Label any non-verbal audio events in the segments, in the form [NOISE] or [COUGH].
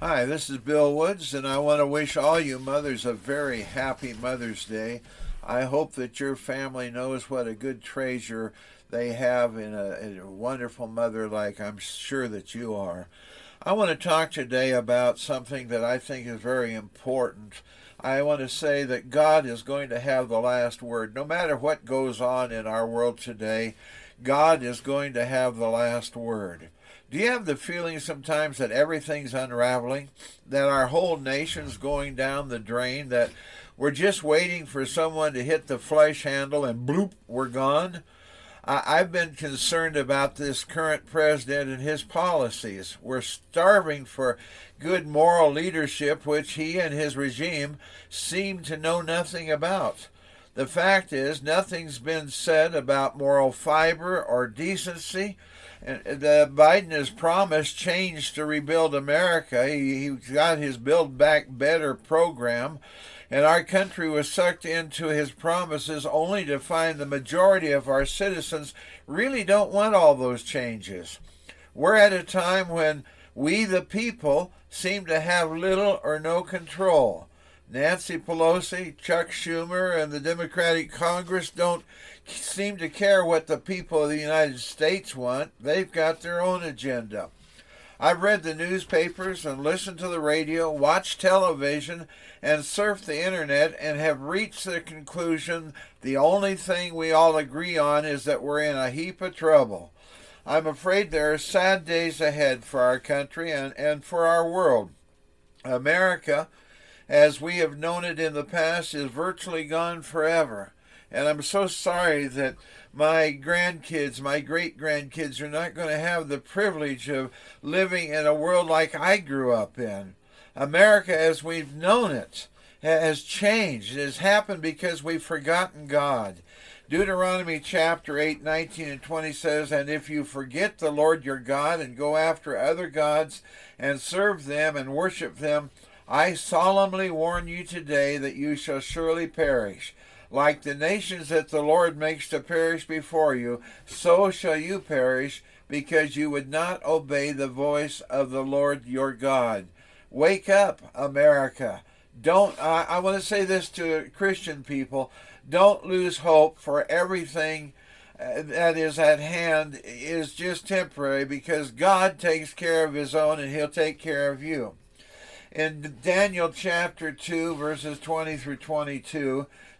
Hi, this is Bill Woods, and I want to wish all you mothers a very happy Mother's Day. I hope that your family knows what a good treasure they have in a, in a wonderful mother like I'm sure that you are. I want to talk today about something that I think is very important. I want to say that God is going to have the last word. No matter what goes on in our world today, God is going to have the last word. Do you have the feeling sometimes that everything's unraveling, that our whole nation's going down the drain, that we're just waiting for someone to hit the flush handle and bloop, we're gone? I've been concerned about this current president and his policies. We're starving for good moral leadership, which he and his regime seem to know nothing about. The fact is, nothing's been said about moral fiber or decency the Biden has promised change to rebuild America. He, he got his Build Back Better program, and our country was sucked into his promises only to find the majority of our citizens really don't want all those changes. We're at a time when we, the people, seem to have little or no control. Nancy Pelosi, Chuck Schumer, and the Democratic Congress don't seem to care what the people of the United States want. They've got their own agenda. I've read the newspapers and listened to the radio, watched television, and surfed the internet and have reached the conclusion the only thing we all agree on is that we're in a heap of trouble. I'm afraid there are sad days ahead for our country and, and for our world. America, as we have known it in the past, is virtually gone forever. And I'm so sorry that my grandkids, my great grandkids, are not going to have the privilege of living in a world like I grew up in. America, as we've known it, has changed. It has happened because we've forgotten God. Deuteronomy chapter 8, 19 and 20 says, And if you forget the Lord your God and go after other gods and serve them and worship them, I solemnly warn you today that you shall surely perish. Like the nations that the Lord makes to perish before you, so shall you perish, because you would not obey the voice of the Lord your God. Wake up, America. Don't, I, I want to say this to Christian people don't lose hope, for everything uh, that is at hand is just temporary because God takes care of his own and he'll take care of you. In Daniel chapter 2, verses 20 through 22,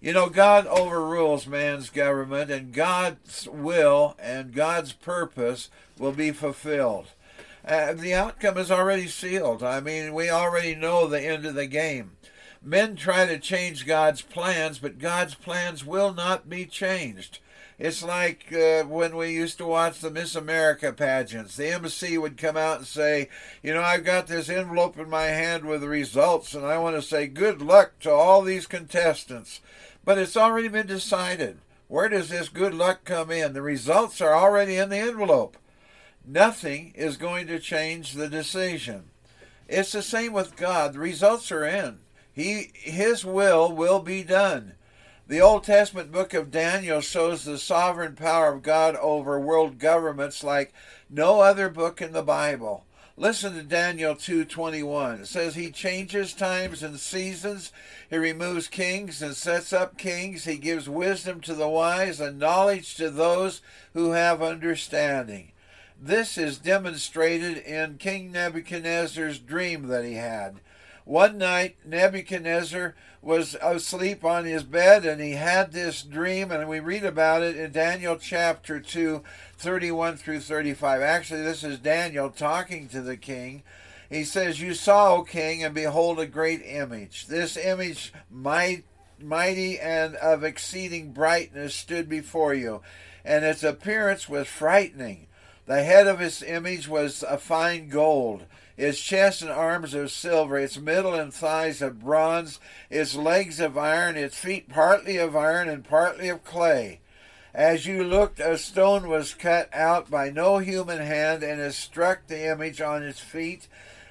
You know, God overrules man's government, and God's will and God's purpose will be fulfilled. Uh, the outcome is already sealed. I mean, we already know the end of the game. Men try to change God's plans, but God's plans will not be changed. It's like uh, when we used to watch the Miss America pageants. The MC would come out and say, You know, I've got this envelope in my hand with the results, and I want to say good luck to all these contestants. But it's already been decided. Where does this good luck come in? The results are already in the envelope. Nothing is going to change the decision. It's the same with God. The results are in. He his will will be done. The Old Testament book of Daniel shows the sovereign power of God over world governments like no other book in the Bible. Listen to Daniel 2:21. It says he changes times and seasons. He removes kings and sets up kings. He gives wisdom to the wise and knowledge to those who have understanding. This is demonstrated in King Nebuchadnezzar's dream that he had. One night, Nebuchadnezzar was asleep on his bed and he had this dream, and we read about it in Daniel chapter 2, 31 through 35. Actually, this is Daniel talking to the king. He says, You saw, O king, and behold a great image. This image, might, mighty and of exceeding brightness, stood before you, and its appearance was frightening. The head of its image was a fine gold its chest and arms of silver, its middle and thighs of bronze, its legs of iron, its feet partly of iron and partly of clay. As you looked, a stone was cut out by no human hand, and it struck the image on its feet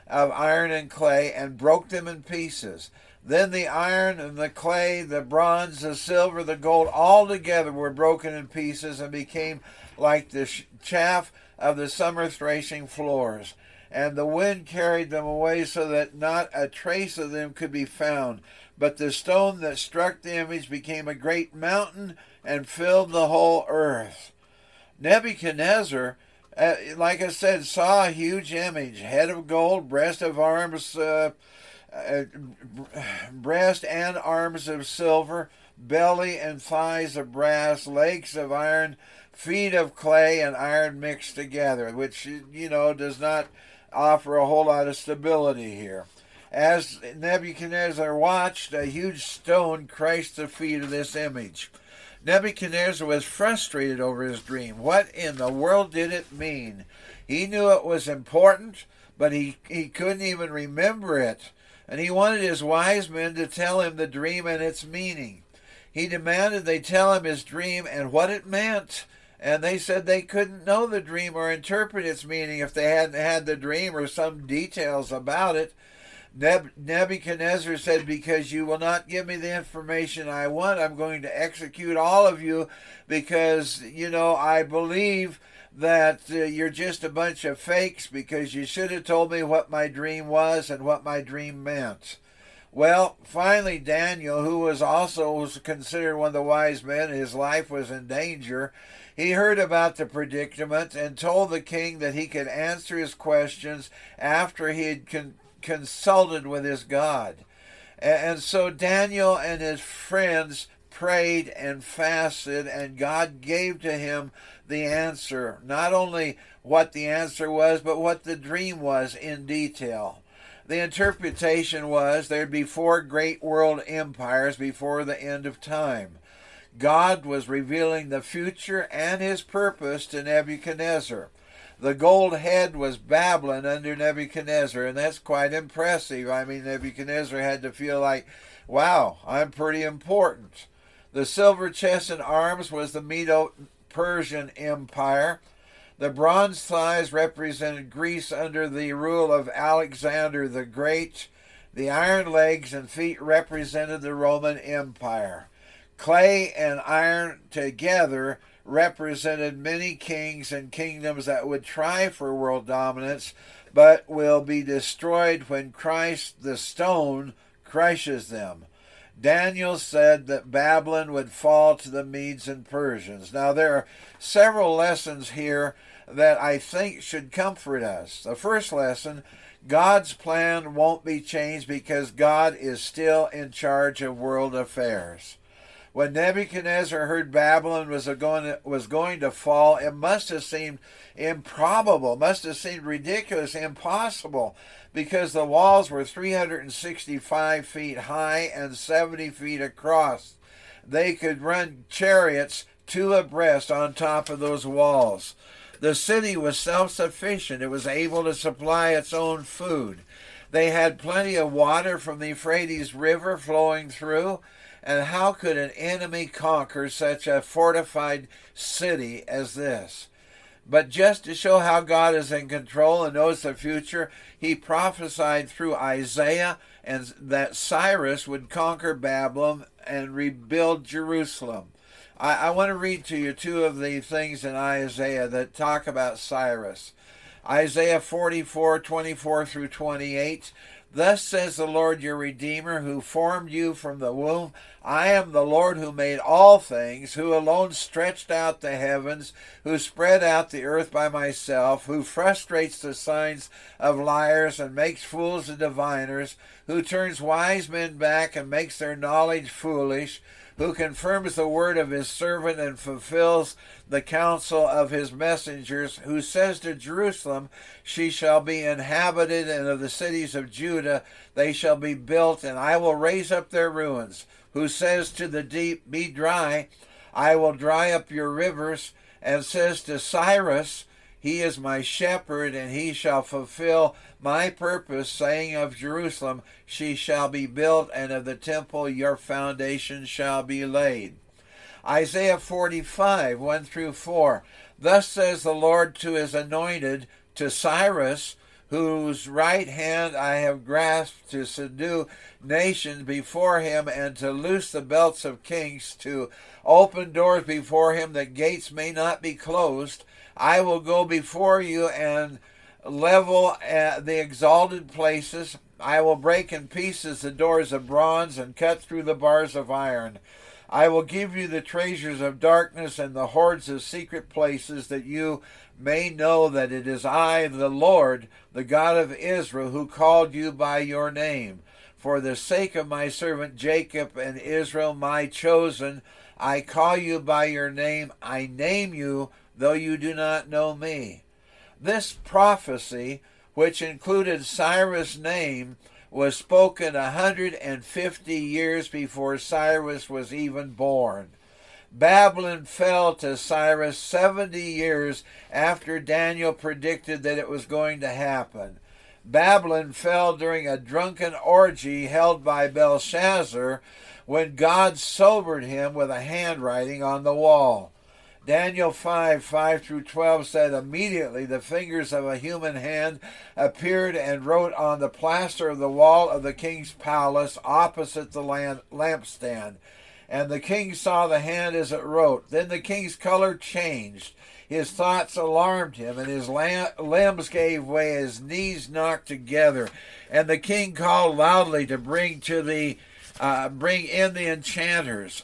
of iron and clay, and broke them in pieces. Then the iron and the clay, the bronze, the silver, the gold, all together were broken in pieces and became like the chaff of the summer threshing floors. And the wind carried them away so that not a trace of them could be found. But the stone that struck the image became a great mountain and filled the whole earth. Nebuchadnezzar, uh, like I said, saw a huge image head of gold, breast of arms, uh, uh, breast and arms of silver, belly and thighs of brass, legs of iron, feet of clay and iron mixed together, which, you know, does not offer a whole lot of stability here. As Nebuchadnezzar watched, a huge stone crushed the feet of this image. Nebuchadnezzar was frustrated over his dream. What in the world did it mean? He knew it was important, but he, he couldn't even remember it. And he wanted his wise men to tell him the dream and its meaning. He demanded they tell him his dream and what it meant. And they said they couldn't know the dream or interpret its meaning if they hadn't had the dream or some details about it. Nebuchadnezzar said, Because you will not give me the information I want, I'm going to execute all of you because, you know, I believe that uh, you're just a bunch of fakes because you should have told me what my dream was and what my dream meant. Well, finally, Daniel, who was also considered one of the wise men, his life was in danger. He heard about the predicament and told the king that he could answer his questions after he had con- consulted with his God. And so Daniel and his friends prayed and fasted, and God gave to him the answer. Not only what the answer was, but what the dream was in detail. The interpretation was there'd be four great world empires before the end of time. God was revealing the future and his purpose to Nebuchadnezzar. The gold head was Babylon under Nebuchadnezzar, and that's quite impressive. I mean, Nebuchadnezzar had to feel like, wow, I'm pretty important. The silver chest and arms was the Medo Persian Empire. The bronze thighs represented Greece under the rule of Alexander the Great. The iron legs and feet represented the Roman Empire. Clay and iron together represented many kings and kingdoms that would try for world dominance, but will be destroyed when Christ, the stone, crushes them. Daniel said that Babylon would fall to the Medes and Persians. Now, there are several lessons here that I think should comfort us. The first lesson God's plan won't be changed because God is still in charge of world affairs. When Nebuchadnezzar heard Babylon was going to, was going to fall, it must have seemed improbable, must have seemed ridiculous, impossible, because the walls were 365 feet high and 70 feet across. They could run chariots two abreast on top of those walls. The city was self sufficient, it was able to supply its own food. They had plenty of water from the Euphrates River flowing through and how could an enemy conquer such a fortified city as this? But just to show how God is in control and knows the future, he prophesied through Isaiah and that Cyrus would conquer Babylon and rebuild Jerusalem. I, I want to read to you two of the things in Isaiah that talk about Cyrus. Isaiah 44, 24 through 28. Thus says the Lord your Redeemer, who formed you from the womb. I am the Lord who made all things, who alone stretched out the heavens, who spread out the earth by myself, who frustrates the signs of liars and makes fools of diviners, who turns wise men back and makes their knowledge foolish who confirms the word of his servant and fulfills the counsel of his messengers, who says to Jerusalem, She shall be inhabited, and of the cities of Judah they shall be built, and I will raise up their ruins, who says to the deep, Be dry, I will dry up your rivers, and says to Cyrus, He is my shepherd, and he shall fulfill my purpose, saying of Jerusalem, She shall be built, and of the temple your foundation shall be laid. Isaiah 45, 1 through 4. Thus says the Lord to his anointed, to Cyrus, whose right hand I have grasped to subdue nations before him and to loose the belts of kings, to open doors before him that gates may not be closed. I will go before you and level uh, the exalted places. I will break in pieces the doors of bronze and cut through the bars of iron. I will give you the treasures of darkness and the hoards of secret places, that you may know that it is I, the Lord, the God of Israel, who called you by your name. For the sake of my servant Jacob and Israel, my chosen, I call you by your name. I name you, though you do not know me. This prophecy, which included Cyrus' name, was spoken a 150 years before Cyrus was even born. Babylon fell to Cyrus 70 years after Daniel predicted that it was going to happen. Babylon fell during a drunken orgy held by Belshazzar when God sobered him with a handwriting on the wall. Daniel 5 5 through 12 said, Immediately the fingers of a human hand appeared and wrote on the plaster of the wall of the king's palace opposite the lampstand. And the king saw the hand as it wrote. Then the king's color changed. His thoughts alarmed him, and his limbs gave way, his knees knocked together. And the king called loudly to bring to the uh, bring in the enchanters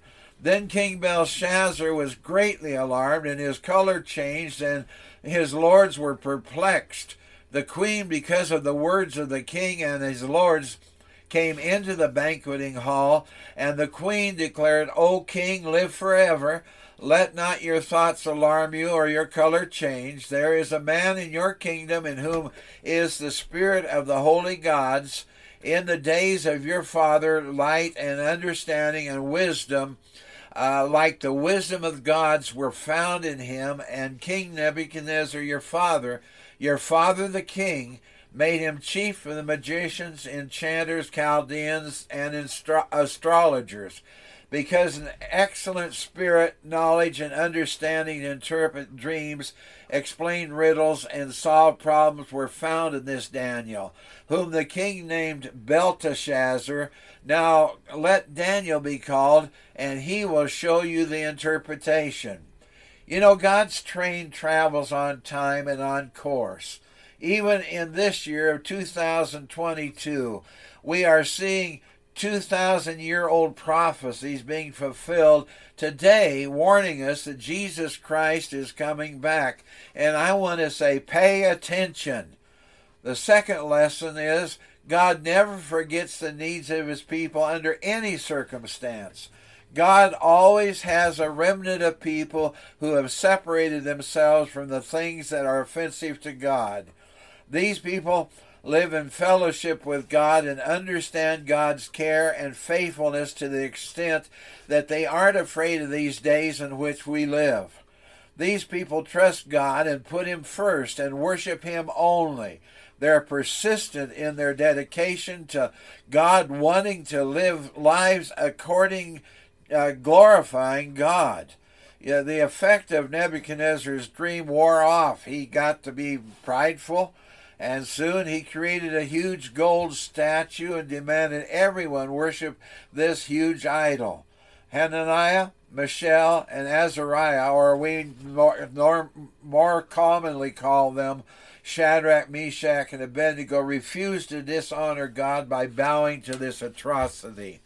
Then King Belshazzar was greatly alarmed, and his color changed, and his lords were perplexed. The queen, because of the words of the king and his lords, came into the banqueting hall, and the queen declared, O king, live forever. Let not your thoughts alarm you or your color change. There is a man in your kingdom in whom is the spirit of the holy gods. In the days of your father, light and understanding and wisdom uh, like the wisdom of gods were found in him, and King Nebuchadnezzar, your father, your father the king, made him chief of the magicians, enchanters, Chaldeans, and astro- astrologers, because an excellent spirit, knowledge, and understanding interpret dreams, explain riddles, and solve problems were found in this Daniel, whom the king named Belteshazzar now let Daniel be called, and he will show you the interpretation. You know, God's train travels on time and on course. Even in this year of 2022, we are seeing 2,000 year old prophecies being fulfilled today, warning us that Jesus Christ is coming back. And I want to say, pay attention. The second lesson is God never forgets the needs of his people under any circumstance. God always has a remnant of people who have separated themselves from the things that are offensive to God. These people live in fellowship with God and understand God's care and faithfulness to the extent that they aren't afraid of these days in which we live. These people trust God and put Him first and worship Him only. They're persistent in their dedication to God, wanting to live lives according, uh, glorifying God. The effect of Nebuchadnezzar's dream wore off. He got to be prideful, and soon he created a huge gold statue and demanded everyone worship this huge idol. Hananiah, Mishael, and Azariah, or we more, more commonly call them Shadrach, Meshach, and Abednego refused to dishonor God by bowing to this atrocity.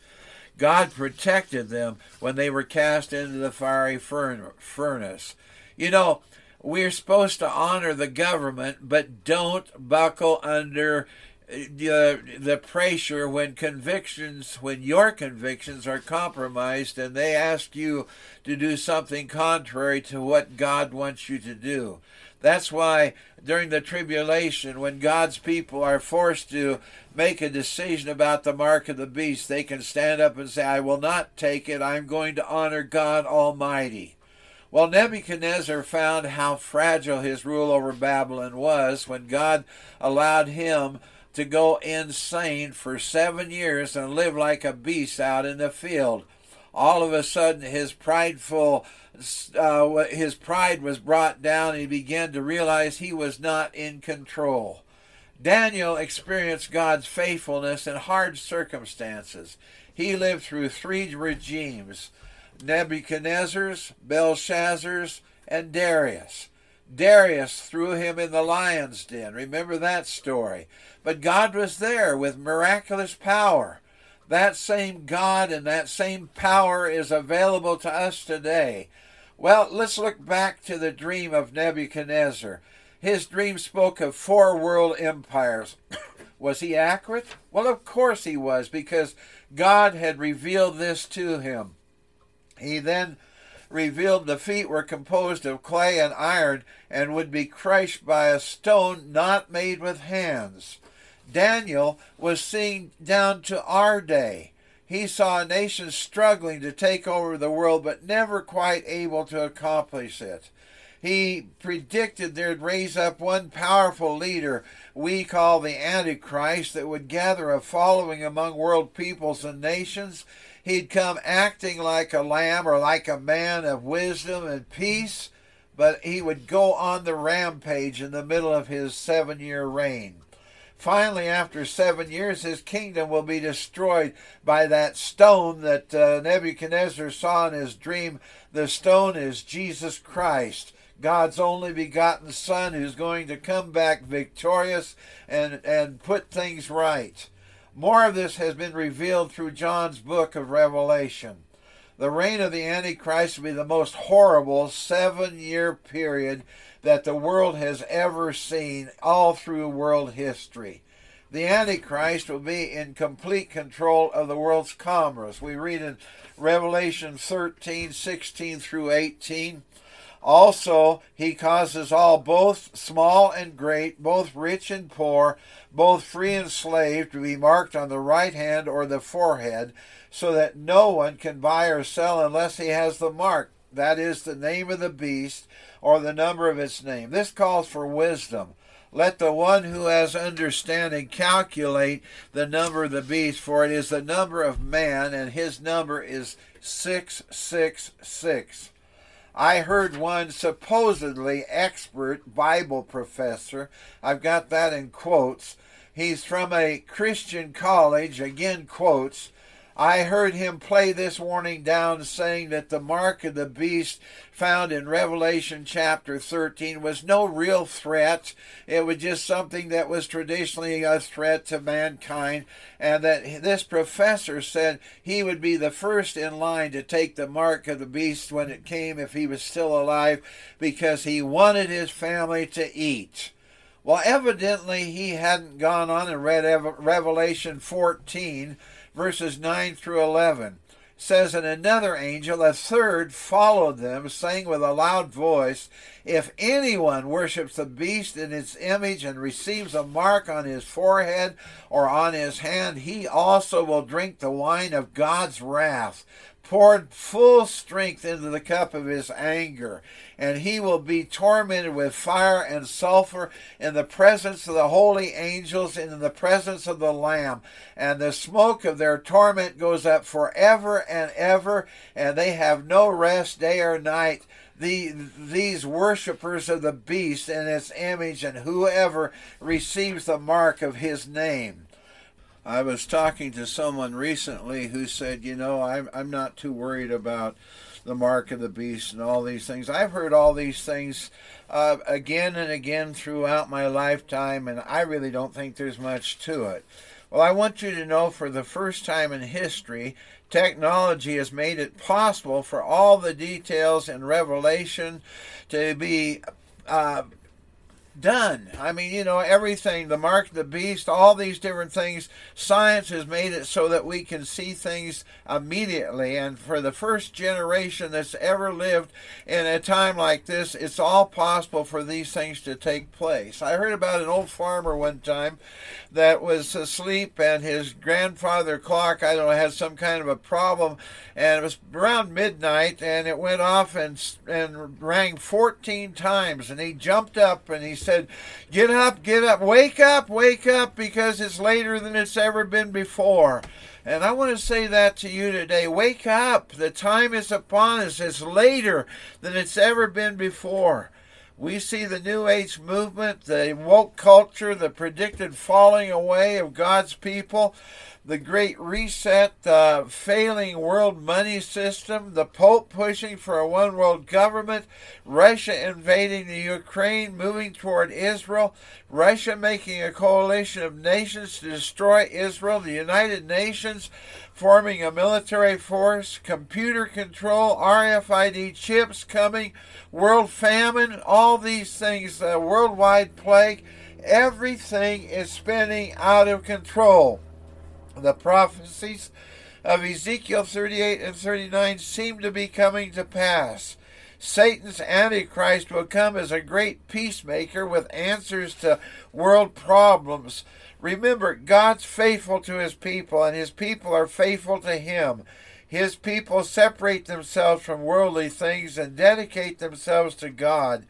God protected them when they were cast into the fiery furnace. You know, we're supposed to honor the government, but don't buckle under uh, the the pressure when convictions when your convictions are compromised and they ask you to do something contrary to what God wants you to do. That's why during the tribulation when God's people are forced to make a decision about the mark of the beast, they can stand up and say, I will not take it. I'm going to honor God Almighty. Well, Nebuchadnezzar found how fragile his rule over Babylon was when God allowed him to go insane for seven years and live like a beast out in the field. All of a sudden, his prideful, uh, his pride was brought down, and he began to realize he was not in control. Daniel experienced God's faithfulness in hard circumstances. He lived through three regimes Nebuchadnezzar's, Belshazzar's, and Darius. Darius threw him in the lion's den. Remember that story. But God was there with miraculous power. That same God and that same power is available to us today. Well, let's look back to the dream of Nebuchadnezzar. His dream spoke of four world empires. [COUGHS] was he accurate? Well, of course he was, because God had revealed this to him. He then revealed the feet were composed of clay and iron and would be crushed by a stone not made with hands. Daniel was seeing down to our day. He saw a nation struggling to take over the world but never quite able to accomplish it. He predicted there'd raise up one powerful leader we call the Antichrist that would gather a following among world peoples and nations. He'd come acting like a lamb or like a man of wisdom and peace, but he would go on the rampage in the middle of his seven year reign. Finally, after seven years, his kingdom will be destroyed by that stone that uh, Nebuchadnezzar saw in his dream. The stone is Jesus Christ. God's only begotten Son who's going to come back victorious and, and put things right. More of this has been revealed through John's book of Revelation. The reign of the Antichrist will be the most horrible seven year period that the world has ever seen all through world history. The Antichrist will be in complete control of the world's commerce. We read in Revelation 13, 16 through 18. Also, he causes all, both small and great, both rich and poor, both free and slave, to be marked on the right hand or the forehead, so that no one can buy or sell unless he has the mark, that is, the name of the beast or the number of its name. This calls for wisdom. Let the one who has understanding calculate the number of the beast, for it is the number of man, and his number is 666. I heard one supposedly expert Bible professor, I've got that in quotes. He's from a Christian college, again quotes, I heard him play this warning down, saying that the mark of the beast found in Revelation chapter 13 was no real threat. It was just something that was traditionally a threat to mankind, and that this professor said he would be the first in line to take the mark of the beast when it came if he was still alive because he wanted his family to eat. Well, evidently he hadn't gone on and read Revelation 14 verses 9 through 11 says, And another angel, a third, followed them, saying with a loud voice, If anyone worships the beast in its image and receives a mark on his forehead or on his hand, he also will drink the wine of God's wrath, poured full strength into the cup of his anger, and he will be tormented with fire and sulfur in the presence of the holy angels and in the presence of the Lamb. And the smoke of their torment goes up forever and ever, and they have no rest day or night. The, these worshippers of the beast and its image, and whoever receives the mark of his name. I was talking to someone recently who said, you know, I'm, I'm not too worried about the mark of the beast and all these things. I've heard all these things uh, again and again throughout my lifetime, and I really don't think there's much to it. Well, I want you to know for the first time in history, technology has made it possible for all the details in Revelation to be uh, done. I mean, you know, everything, the mark of the beast, all these different things, science has made it so that we can see things immediately. And for the first generation that's ever lived in a time like this, it's all possible for these things to take place. I heard about an old farmer one time that was asleep and his grandfather clock, I don't know, had some kind of a problem. And it was around midnight and it went off and, and rang 14 times. And he jumped up and he said, Get up, get up, wake up, wake up, because it's later than it's ever been before. And I want to say that to you today. Wake up. The time is upon us. It's later than it's ever been before. We see the New Age movement, the woke culture, the predicted falling away of God's people the Great Reset, the failing world money system, the Pope pushing for a one world government, Russia invading the Ukraine, moving toward Israel, Russia making a coalition of nations to destroy Israel, the United Nations forming a military force, computer control, RFID chips coming, world famine, all these things, a worldwide plague. Everything is spinning out of control. The prophecies of Ezekiel 38 and 39 seem to be coming to pass. Satan's Antichrist will come as a great peacemaker with answers to world problems. Remember, God's faithful to his people, and his people are faithful to him. His people separate themselves from worldly things and dedicate themselves to God.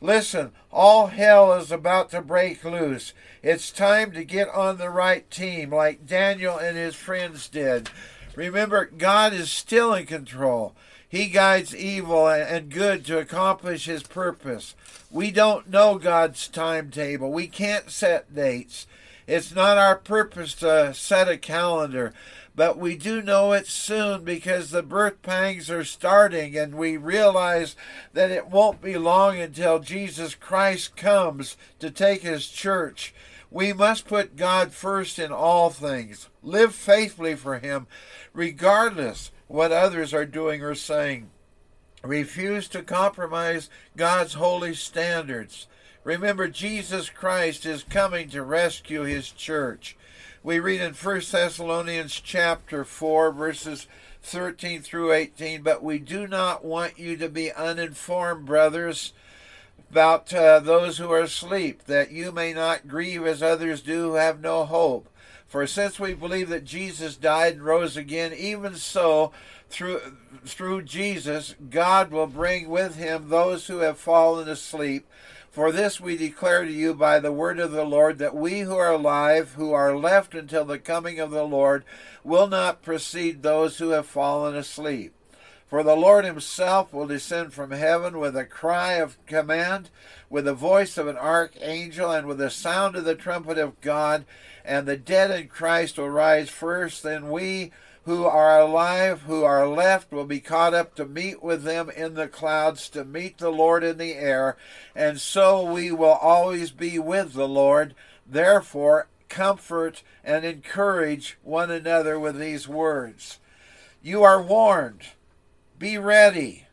Listen, all hell is about to break loose. It's time to get on the right team, like Daniel and his friends did. Remember, God is still in control. He guides evil and good to accomplish his purpose. We don't know God's timetable. We can't set dates. It's not our purpose to set a calendar but we do know it soon because the birth pangs are starting and we realize that it won't be long until Jesus Christ comes to take his church. We must put God first in all things. Live faithfully for him regardless what others are doing or saying. Refuse to compromise God's holy standards. Remember, Jesus Christ is coming to rescue his church we read in 1 Thessalonians chapter 4 verses 13 through 18 but we do not want you to be uninformed brothers about uh, those who are asleep that you may not grieve as others do who have no hope for since we believe that Jesus died and rose again even so through through Jesus God will bring with him those who have fallen asleep for this we declare to you by the word of the Lord that we who are alive, who are left until the coming of the Lord, will not precede those who have fallen asleep. For the Lord himself will descend from heaven with a cry of command, with the voice of an archangel, and with the sound of the trumpet of God, and the dead in Christ will rise first, then we who are alive, who are left, will be caught up to meet with them in the clouds, to meet the Lord in the air, and so we will always be with the Lord. Therefore, comfort and encourage one another with these words. You are warned. Be ready.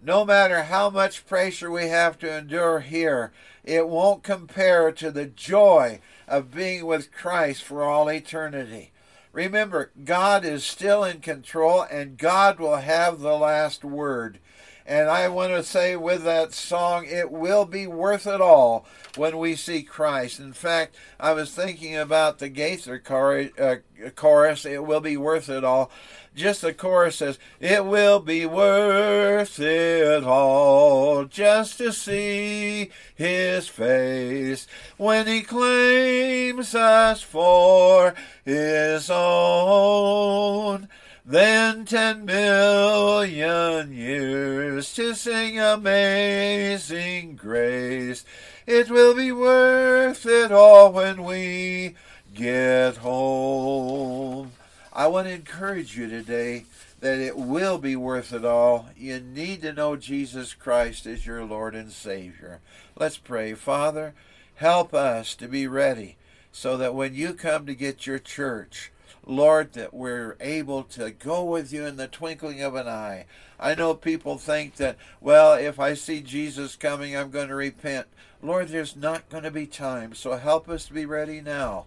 No matter how much pressure we have to endure here, it won't compare to the joy of being with Christ for all eternity. Remember, God is still in control and God will have the last word. And I want to say with that song, it will be worth it all when we see Christ. In fact, I was thinking about the Gaither uh, chorus, it will be worth it all just the chorus says, It will be worth it all just to see his face when he claims us for his own. Then ten million years to sing amazing grace. It will be worth it all when we get home. I want to encourage you today that it will be worth it all. You need to know Jesus Christ as your Lord and Savior. Let's pray. Father, help us to be ready so that when you come to get your church, Lord, that we're able to go with you in the twinkling of an eye. I know people think that, well, if I see Jesus coming, I'm going to repent. Lord, there's not going to be time, so help us to be ready now.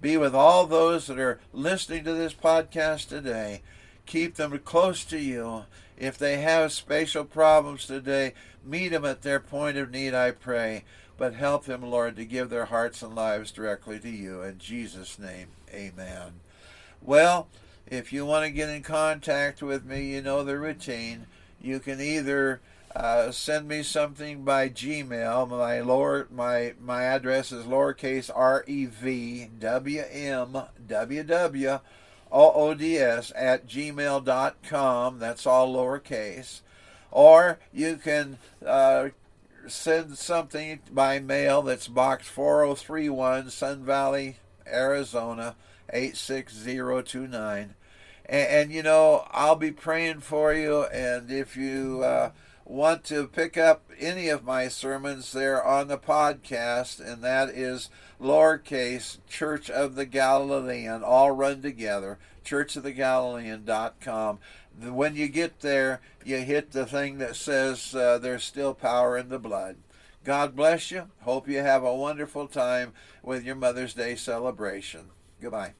Be with all those that are listening to this podcast today. Keep them close to you. If they have spatial problems today, meet them at their point of need, I pray. But help them, Lord, to give their hearts and lives directly to you. In Jesus' name, amen. Well, if you want to get in contact with me, you know the routine. You can either uh, send me something by Gmail. My lower my my address is lowercase r e v w m w w o o d s at gmail.com. That's all lowercase. Or you can uh, send something by mail that's box 4031 Sun Valley, Arizona 86029. And, and, you know, I'll be praying for you. And if you uh, want to pick up any of my sermons, they're on the podcast, and that is lowercase Church of the Galilean, all run together, churchofthegalilean.com. When you get there, you hit the thing that says uh, there's still power in the blood. God bless you. Hope you have a wonderful time with your Mother's Day celebration. Goodbye.